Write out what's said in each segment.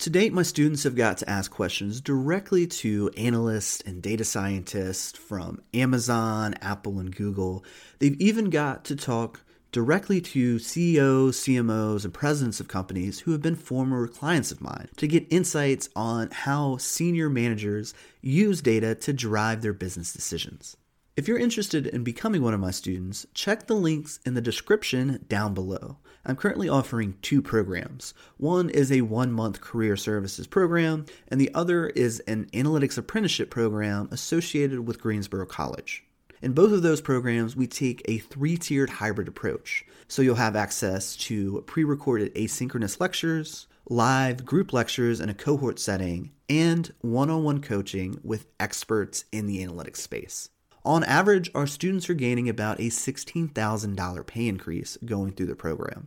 To date, my students have got to ask questions directly to analysts and data scientists from Amazon, Apple, and Google. They've even got to talk directly to CEOs, CMOs, and presidents of companies who have been former clients of mine to get insights on how senior managers use data to drive their business decisions. If you're interested in becoming one of my students, check the links in the description down below. I'm currently offering two programs. One is a one month career services program, and the other is an analytics apprenticeship program associated with Greensboro College. In both of those programs, we take a three tiered hybrid approach. So you'll have access to pre recorded asynchronous lectures, live group lectures in a cohort setting, and one on one coaching with experts in the analytics space. On average, our students are gaining about a $16,000 pay increase going through the program.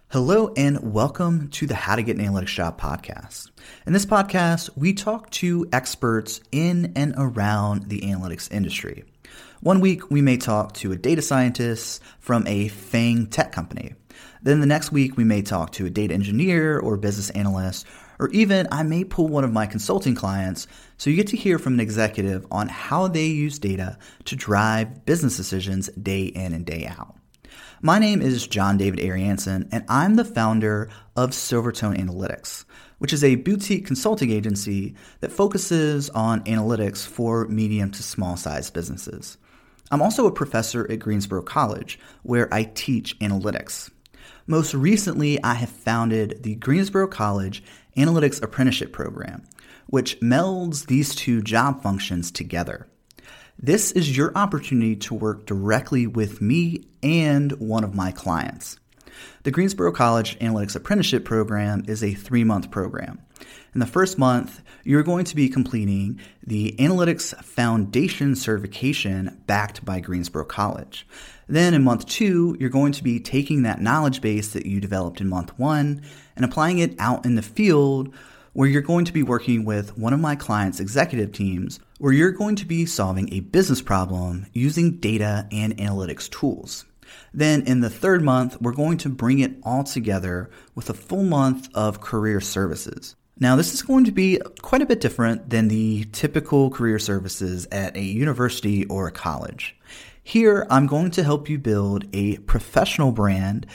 Hello and welcome to the How to Get an Analytics Job podcast. In this podcast, we talk to experts in and around the analytics industry. One week, we may talk to a data scientist from a FANG tech company. Then the next week, we may talk to a data engineer or business analyst, or even I may pull one of my consulting clients so you get to hear from an executive on how they use data to drive business decisions day in and day out. My name is John David Ariansen, and I'm the founder of Silvertone Analytics, which is a boutique consulting agency that focuses on analytics for medium to small sized businesses. I'm also a professor at Greensboro College, where I teach analytics. Most recently, I have founded the Greensboro College Analytics Apprenticeship Program, which melds these two job functions together. This is your opportunity to work directly with me and one of my clients. The Greensboro College Analytics Apprenticeship Program is a three month program. In the first month, you're going to be completing the Analytics Foundation certification backed by Greensboro College. Then in month two, you're going to be taking that knowledge base that you developed in month one and applying it out in the field where you're going to be working with one of my clients' executive teams, where you're going to be solving a business problem using data and analytics tools. Then in the third month, we're going to bring it all together with a full month of career services. Now, this is going to be quite a bit different than the typical career services at a university or a college. Here, I'm going to help you build a professional brand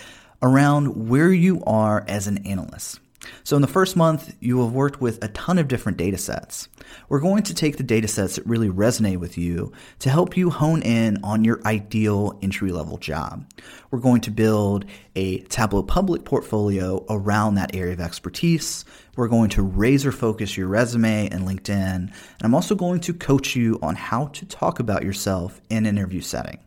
around where you are as an analyst. So in the first month, you have worked with a ton of different data sets. We're going to take the data sets that really resonate with you to help you hone in on your ideal entry level job. We're going to build a Tableau Public portfolio around that area of expertise. We're going to razor focus your resume and LinkedIn. And I'm also going to coach you on how to talk about yourself in an interview setting.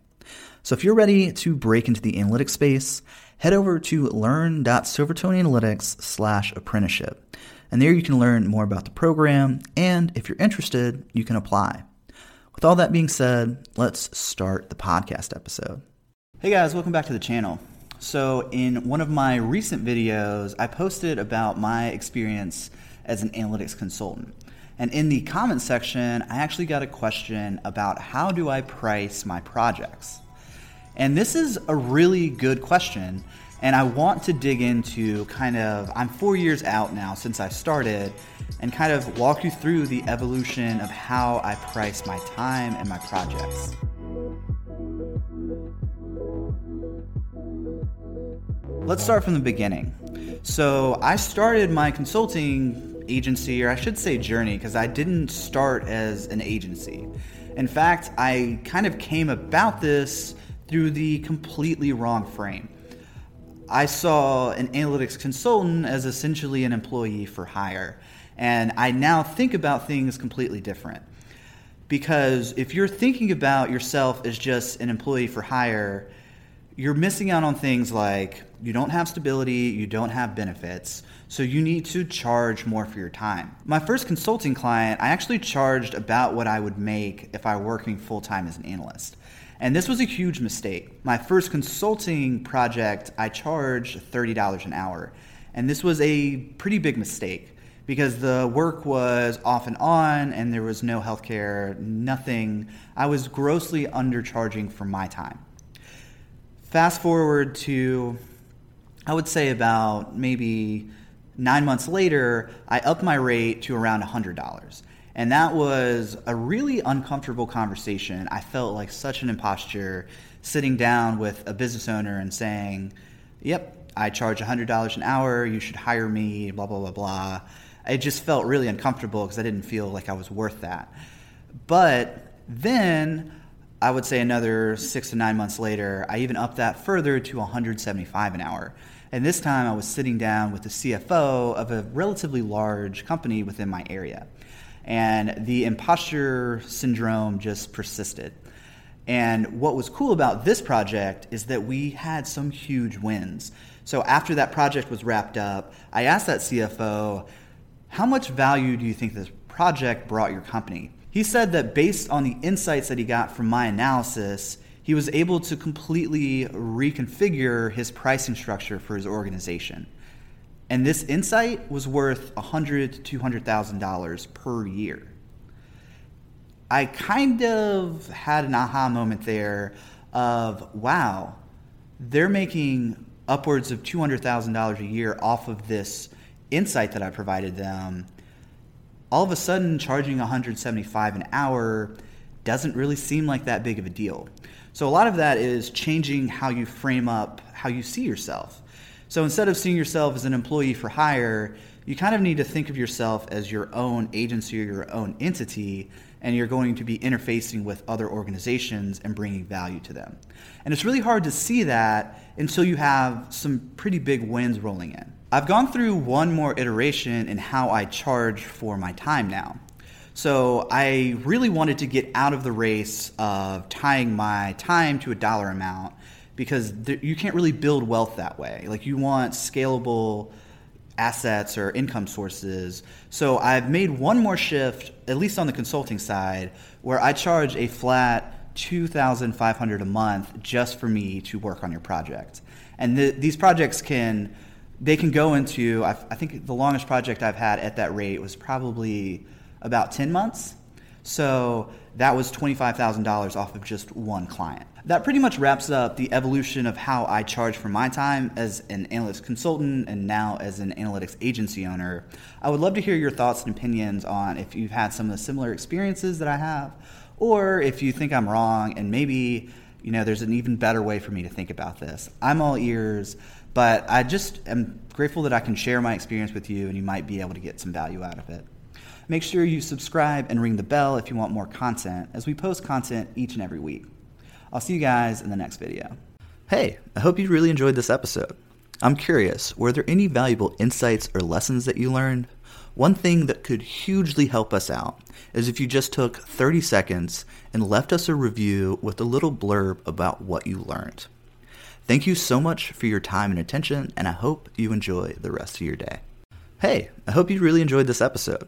So if you're ready to break into the analytics space, head over to learn.silvertoneanalytics slash apprenticeship. And there you can learn more about the program, and if you're interested, you can apply. With all that being said, let's start the podcast episode. Hey guys, welcome back to the channel. So, in one of my recent videos, I posted about my experience as an analytics consultant. And in the comments section, I actually got a question about how do I price my projects? And this is a really good question. And I want to dig into kind of, I'm four years out now since I started, and kind of walk you through the evolution of how I price my time and my projects. Let's start from the beginning. So, I started my consulting agency, or I should say journey, because I didn't start as an agency. In fact, I kind of came about this through the completely wrong frame. I saw an analytics consultant as essentially an employee for hire. And I now think about things completely different. Because if you're thinking about yourself as just an employee for hire, you're missing out on things like you don't have stability, you don't have benefits, so you need to charge more for your time. My first consulting client, I actually charged about what I would make if I were working full time as an analyst. And this was a huge mistake. My first consulting project, I charged $30 an hour. And this was a pretty big mistake because the work was off and on and there was no healthcare, nothing. I was grossly undercharging for my time. Fast forward to, I would say about maybe nine months later, I upped my rate to around $100. And that was a really uncomfortable conversation. I felt like such an imposture sitting down with a business owner and saying, Yep, I charge $100 an hour. You should hire me, blah, blah, blah, blah. It just felt really uncomfortable because I didn't feel like I was worth that. But then I would say another six to nine months later, I even upped that further to 175 an hour. And this time I was sitting down with the CFO of a relatively large company within my area and the imposter syndrome just persisted. And what was cool about this project is that we had some huge wins. So after that project was wrapped up, I asked that CFO, How much value do you think this project brought your company? He said that based on the insights that he got from my analysis, he was able to completely reconfigure his pricing structure for his organization. And this insight was worth 100 to $200,000 per year. I kind of had an aha moment there of wow, they're making upwards of $200,000 a year off of this insight that I provided them. All of a sudden, charging 175 an hour doesn't really seem like that big of a deal. So, a lot of that is changing how you frame up how you see yourself. So instead of seeing yourself as an employee for hire, you kind of need to think of yourself as your own agency or your own entity, and you're going to be interfacing with other organizations and bringing value to them. And it's really hard to see that until you have some pretty big wins rolling in. I've gone through one more iteration in how I charge for my time now. So I really wanted to get out of the race of tying my time to a dollar amount because you can't really build wealth that way. Like you want scalable assets or income sources. So I've made one more shift, at least on the consulting side, where I charge a flat 2500 a month just for me to work on your project. And th- these projects can they can go into I, I think the longest project I've had at that rate was probably about 10 months. So that was $25,000 off of just one client. That pretty much wraps up the evolution of how I charge for my time as an analytics consultant and now as an analytics agency owner. I would love to hear your thoughts and opinions on if you've had some of the similar experiences that I have, or if you think I'm wrong and maybe you know there's an even better way for me to think about this. I'm all ears, but I just am grateful that I can share my experience with you and you might be able to get some value out of it. Make sure you subscribe and ring the bell if you want more content, as we post content each and every week. I'll see you guys in the next video. Hey, I hope you really enjoyed this episode. I'm curious, were there any valuable insights or lessons that you learned? One thing that could hugely help us out is if you just took 30 seconds and left us a review with a little blurb about what you learned. Thank you so much for your time and attention, and I hope you enjoy the rest of your day. Hey, I hope you really enjoyed this episode.